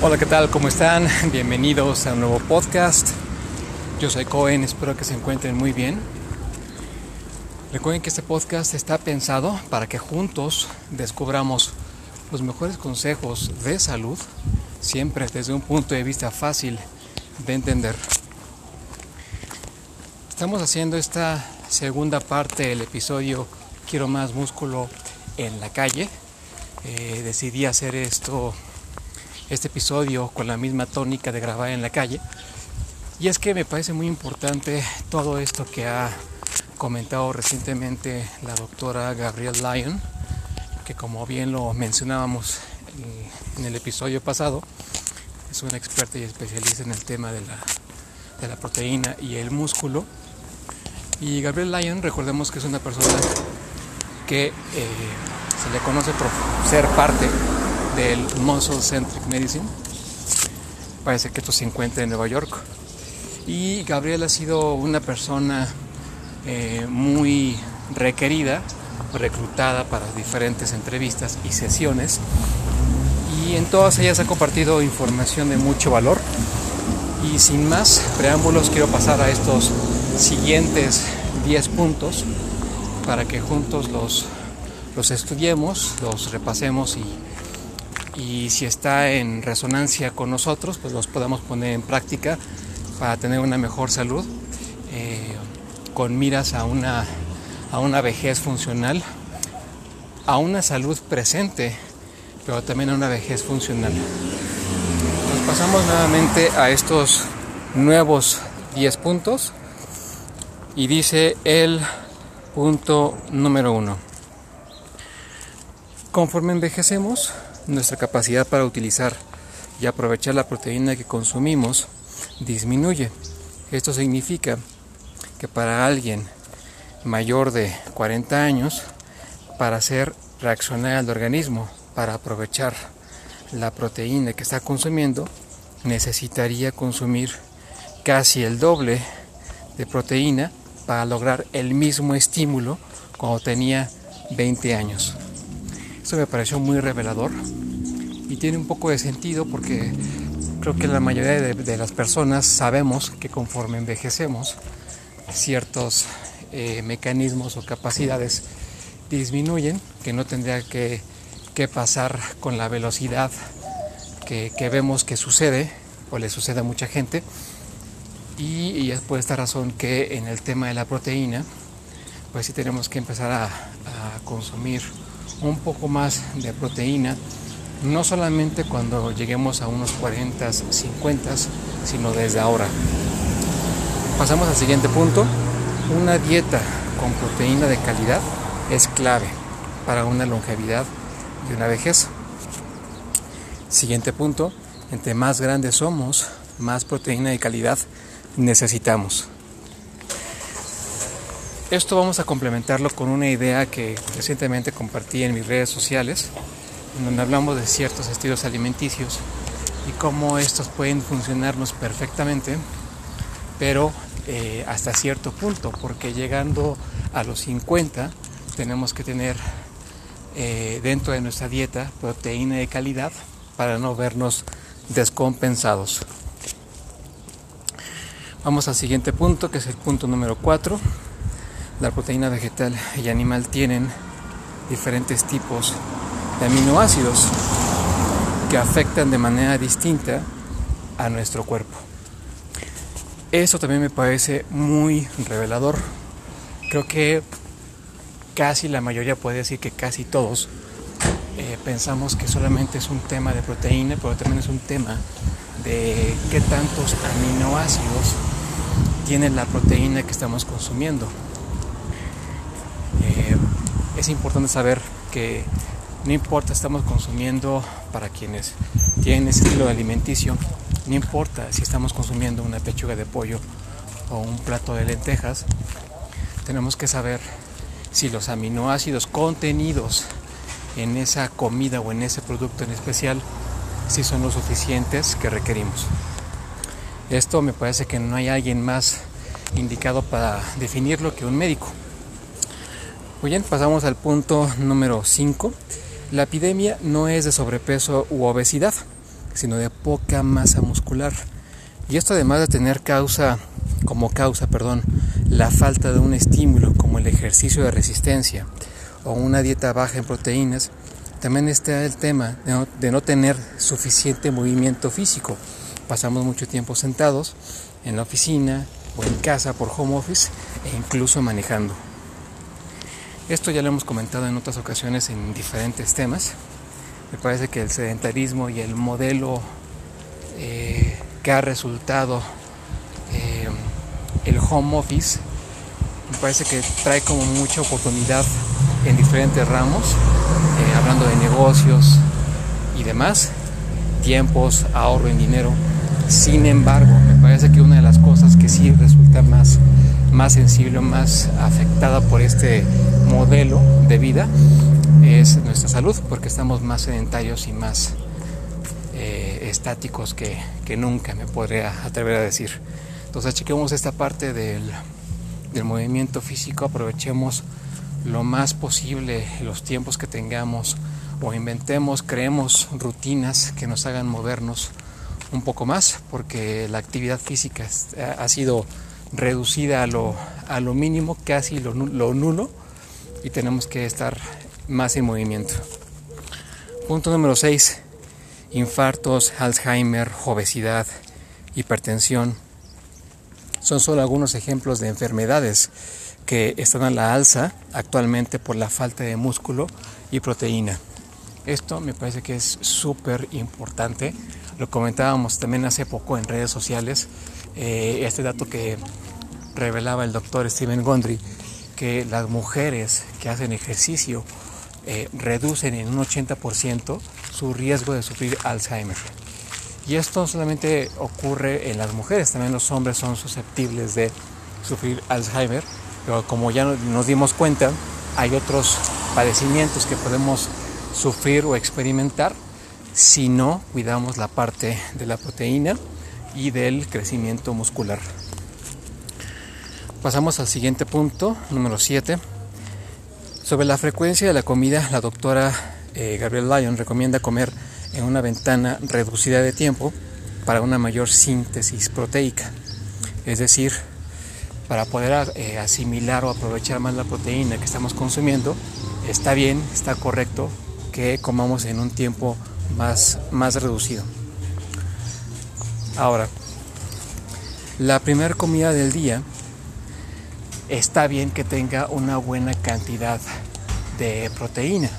Hola, ¿qué tal? ¿Cómo están? Bienvenidos a un nuevo podcast. Yo soy Cohen, espero que se encuentren muy bien. Recuerden que este podcast está pensado para que juntos descubramos los mejores consejos de salud, siempre desde un punto de vista fácil de entender. Estamos haciendo esta segunda parte del episodio Quiero más músculo en la calle. Eh, decidí hacer esto este episodio con la misma tónica de grabar en la calle. Y es que me parece muy importante todo esto que ha comentado recientemente la doctora Gabrielle Lyon, que como bien lo mencionábamos en, el episodio pasado, es una experta y especialista en el tema de la, de la proteína y el músculo. Y Gabrielle Lyon, recordemos que es una persona que eh, se le conoce por ser parte del Muscle Centric Medicine. Parece que esto se encuentra en Nueva York. Y Gabriel ha sido una persona eh, muy requerida, reclutada para diferentes entrevistas y sesiones. Y en todas ellas ha compartido información de mucho valor. Y sin más preámbulos, quiero pasar a estos siguientes 10 puntos para que juntos los, los estudiemos, los repasemos y y si está en resonancia con nosotros, pues los podamos poner en práctica para tener una mejor salud, eh, con miras a una, a una vejez funcional, a una salud presente, pero también a una vejez funcional. Nos pasamos nuevamente a estos nuevos 10 puntos y dice el punto número uno. Conforme envejecemos, nuestra capacidad para utilizar y aprovechar la proteína que consumimos disminuye. Esto significa que para alguien mayor de 40 años, para hacer reaccionar al organismo, para aprovechar la proteína que está consumiendo, necesitaría consumir casi el doble de proteína para lograr el mismo estímulo cuando tenía 20 años. Esto me pareció muy revelador y tiene un poco de sentido porque creo que la mayoría de, las personas sabemos que conforme envejecemos ciertos eh, mecanismos o capacidades disminuyen, que no tendría que, pasar con la velocidad que, vemos que sucede o le sucede a mucha gente. Y, es por esta razón que en el tema de la proteína, pues sí tenemos que empezar a consumir un poco más de proteína, no solamente cuando lleguemos a unos 40, 50, sino desde ahora. Pasamos al siguiente punto. Una dieta con proteína de calidad es clave para una longevidad y una vejez. Siguiente punto, entre más grandes somos, más proteína de calidad necesitamos. Esto vamos a complementarlo con una idea que recientemente compartí en mis redes sociales, en donde hablamos de ciertos estilos alimenticios y cómo estos pueden funcionarnos perfectamente, pero eh, hasta cierto punto, porque llegando a los 50 tenemos que tener eh, dentro de nuestra dieta proteína de calidad para no vernos descompensados. Vamos al siguiente punto, que es el punto número 4 la proteína vegetal y animal tienen diferentes tipos de aminoácidos que afectan de manera distinta a nuestro cuerpo. Esto también me parece muy revelador. Creo que casi la mayoría puede decir que casi todos eh, pensamos que solamente es un tema de proteína, pero también es un tema de qué tantos aminoácidos tiene la proteína que estamos consumiendo es importante saber que no importa, estamos consumiendo para quienes tienen ese estilo de alimenticio, no importa si estamos consumiendo una pechuga de pollo o un plato de lentejas, tenemos que saber si los aminoácidos contenidos en esa comida o en ese producto en especial, si son los suficientes que requerimos. Esto me parece que no hay alguien más indicado para definirlo que un médico. Muy bien, pasamos al punto número 5. La epidemia no es de sobrepeso u obesidad, sino de poca masa muscular. Y esto además de tener causa, como causa, perdón, la falta de un estímulo como el ejercicio de resistencia o una dieta baja en proteínas, también está el tema de no, tener suficiente movimiento físico. Pasamos mucho tiempo sentados en la oficina o en casa por home office e incluso manejando. Esto ya lo hemos comentado en otras ocasiones en diferentes temas. Me parece que el sedentarismo y el modelo eh, que ha resultado eh, el home office me parece que trae como mucha oportunidad en diferentes ramos, eh, hablando de negocios y demás, tiempos, ahorro en dinero. Sin embargo, me parece que una de las cosas que sí resulta más, más sensible, más afectada por este modelo de vida es nuestra salud, porque estamos más sedentarios y más eh, estáticos que, que, nunca, me podría atrever a decir. Entonces, chequemos esta parte del, del movimiento físico, aprovechemos lo más posible los tiempos que tengamos o inventemos, creemos rutinas que nos hagan movernos un poco más porque la actividad física ha sido reducida a lo, a lo mínimo, casi lo, lo nulo y tenemos que estar más en movimiento. Punto número 6. Infartos, Alzheimer, obesidad, hipertensión. Son solo algunos ejemplos de enfermedades que están a la alza actualmente por la falta de músculo y proteína. Esto me parece que es súper importante. Lo comentábamos también hace poco en redes sociales. Eh, este dato que revelaba el doctor Steven Gondry, que las mujeres que hacen ejercicio eh, reducen en un 80% su riesgo de sufrir Alzheimer. Y esto solamente ocurre en las mujeres, también los hombres son susceptibles de sufrir Alzheimer pero como ya nos dimos cuenta, hay otros padecimientos que podemos sufrir o experimentar si no cuidamos la parte de la proteína y del crecimiento muscular. Pasamos al siguiente punto, número 7. Sobre la frecuencia de la comida, la doctora eh, Gabriel Lyon recomienda comer en una ventana reducida de tiempo para una mayor síntesis proteica, es decir, para poder eh, asimilar o aprovechar más la proteína que estamos consumiendo, está bien, está correcto que comamos en un tiempo más, más reducido. Ahora, la primera comida del día está bien que tenga una buena cantidad de proteína.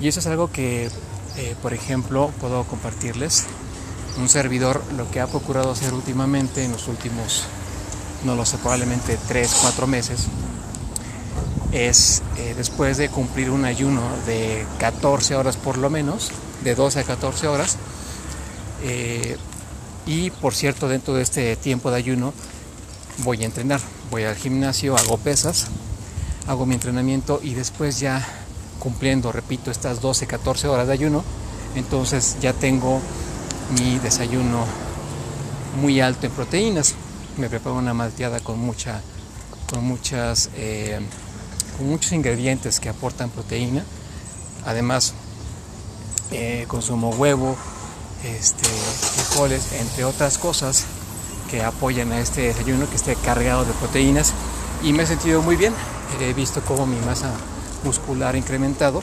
Y eso es algo que, eh, por ejemplo, puedo compartirles. Un servidor lo que ha procurado hacer últimamente en los últimos no lo sé, probablemente 3, 4 meses, es eh, después de cumplir un ayuno de 14 horas por lo menos, de 12 a 14 horas, eh, y por cierto, dentro de este tiempo de ayuno voy a entrenar, voy al gimnasio, hago pesas, hago mi entrenamiento y después ya cumpliendo, repito, estas 12, 14 horas de ayuno, entonces ya tengo mi desayuno muy alto en proteínas. Me preparo una malteada con mucha con muchas eh, con muchos ingredientes que aportan proteína. Además eh, consumo huevo este, frijoles entre otras cosas que apoyan a este desayuno que esté cargado de proteínas y me he sentido muy bien he visto cómo mi masa muscular ha incrementado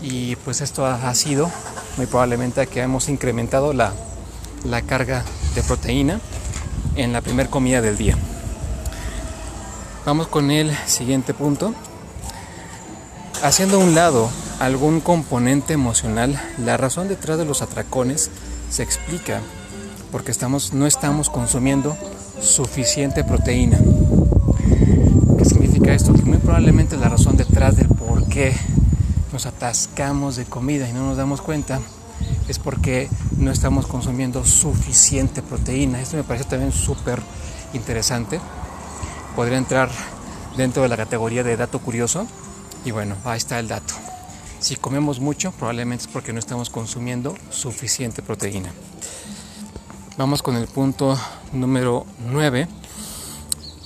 y pues esto ha, sido muy probablemente que hemos incrementado la, la carga de proteína en la primera comida del día. Vamos con el siguiente punto. Haciendo a un lado algún componente emocional, la razón detrás de los atracones se explica porque estamos, no estamos consumiendo suficiente proteína. ¿Qué significa esto? Que muy probablemente la razón detrás del por qué nos atascamos de comida y no nos damos cuenta es porque no estamos consumiendo suficiente proteína. Esto me parece también súper interesante. Podría entrar dentro de la categoría de dato curioso. Y bueno, ahí está el dato. Si comemos mucho, probablemente es porque no estamos consumiendo suficiente proteína. Vamos con el punto número 9.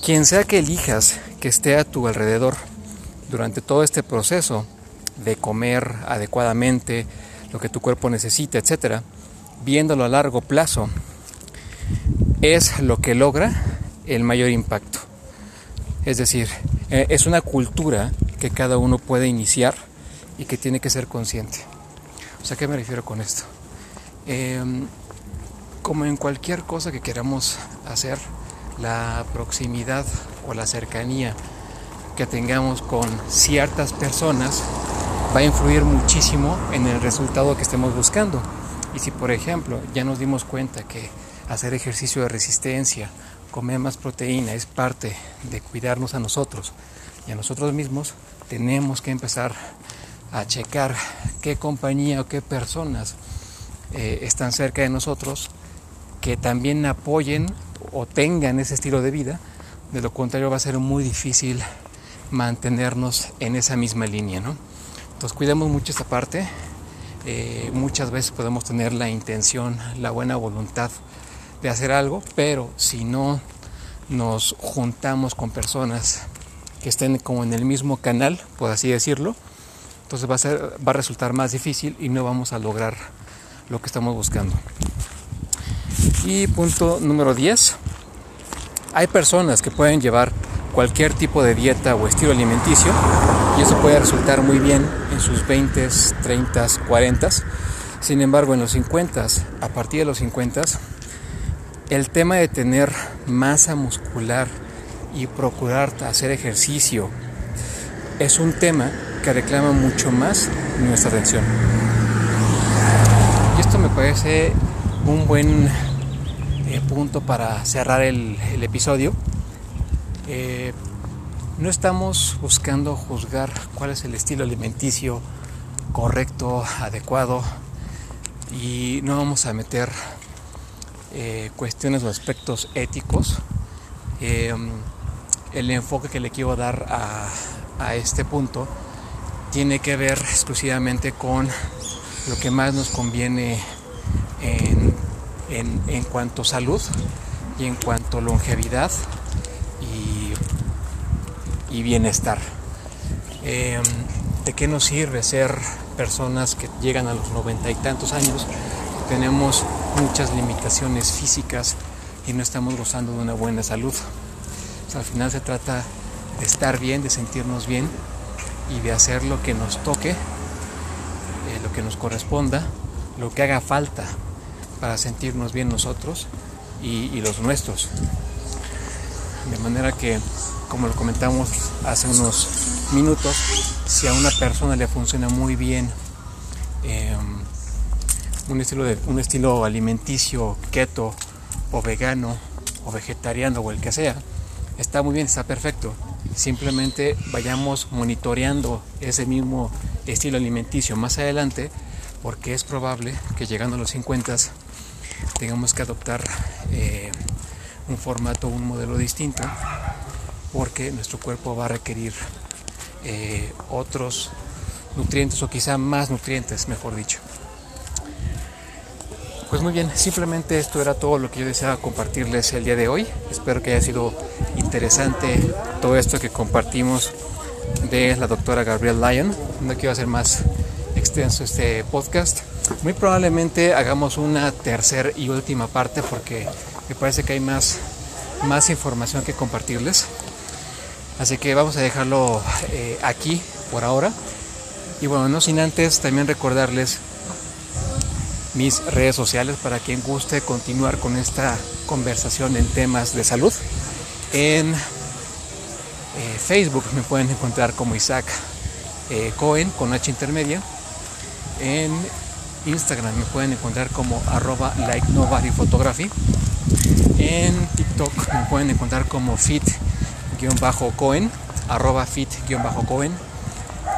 Quien sea que elijas que esté a tu alrededor durante todo este proceso de comer adecuadamente, lo que tu cuerpo necesita, etcétera, viéndolo a largo plazo, es lo que logra el mayor impacto. Es decir, eh, es una cultura que cada uno puede iniciar y que tiene que ser consciente. O sea, ¿qué me refiero con esto? Em, como en cualquier cosa que queramos hacer, la proximidad o la cercanía que tengamos con ciertas personas va a influir muchísimo en el resultado que estemos buscando. Y si por ejemplo ya nos dimos cuenta que hacer ejercicio de resistencia, comer más proteína es parte de cuidarnos a nosotros y a nosotros mismos, tenemos que empezar a checar qué compañía o qué personas eh, están cerca de nosotros que también apoyen o tengan ese estilo de vida. De lo contrario va a ser muy difícil mantenernos en esa misma línea. ¿no? Entonces cuidemos mucho esta parte. Eh, muchas veces podemos tener la intención, la buena voluntad de hacer algo, pero si no nos juntamos con personas que estén como en el mismo canal, por así decirlo, entonces va a, ser, va a resultar más difícil y no vamos a lograr lo que estamos buscando. Y punto número 10. Hay personas que pueden llevar cualquier tipo de dieta o estilo alimenticio y eso puede resultar muy bien en sus 20, 30, 40. Sin embargo, en los 50, a partir de los 50, el tema de tener masa muscular y procurar hacer ejercicio es un tema que reclama mucho más nuestra atención. Y esto me parece un buen eh, punto para cerrar el, episodio. Eh, no estamos buscando juzgar cuál es el estilo alimenticio correcto, adecuado, y no vamos a meter eh, cuestiones o aspectos éticos. el enfoque que le quiero dar a este punto tiene que ver exclusivamente con lo que más nos conviene en, cuanto a salud y en cuanto a longevidad y, bienestar. Em, ¿De qué nos sirve ser personas que llegan a los noventa y tantos años? Tenemos muchas limitaciones físicas y no estamos gozando de una buena salud. al final se trata de estar bien, de sentirnos bien y de hacer lo que nos toque, eh, lo que nos corresponda, lo que haga falta para sentirnos bien nosotros y, los nuestros. De manera que, como lo comentamos hace unos minutos, si a una persona le funciona muy bien em, un, estilo de, un estilo alimenticio keto o vegano o vegetariano o el que sea, está muy bien, está perfecto. Simplemente vayamos monitoreando ese mismo estilo alimenticio más adelante porque es probable que llegando a los 50 tengamos que adoptar eh, un formato, un modelo distinto, porque nuestro cuerpo va a requerir eh, otros nutrientes o quizá más nutrientes, mejor dicho. Pues muy bien, simplemente esto era todo lo que yo deseaba compartirles el día de hoy. Espero que haya sido interesante todo esto que compartimos de la doctora Gabrielle Lyon. No quiero hacer más extenso este podcast. Muy probablemente hagamos una tercera y última parte porque me parece que hay más, más información que compartirles. Así que vamos a dejarlo eh, aquí por ahora. Y bueno, no sin antes también recordarles mis redes sociales para quien guste continuar con esta conversación en temas de salud. En eh, Facebook me pueden encontrar como Isaac eh, Cohen con H intermedia. En Instagram me pueden encontrar como arroba like nobody photography. En TikTok me pueden encontrar como fit-cohen, arroba fit-cohen.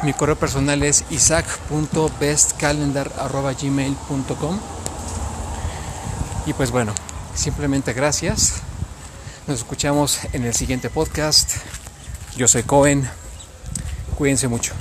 Mi correo personal es isaac.bestcalendar.gmail.com Y pues bueno, simplemente gracias. Nos escuchamos en el siguiente podcast. Yo soy Cohen. Cuídense mucho.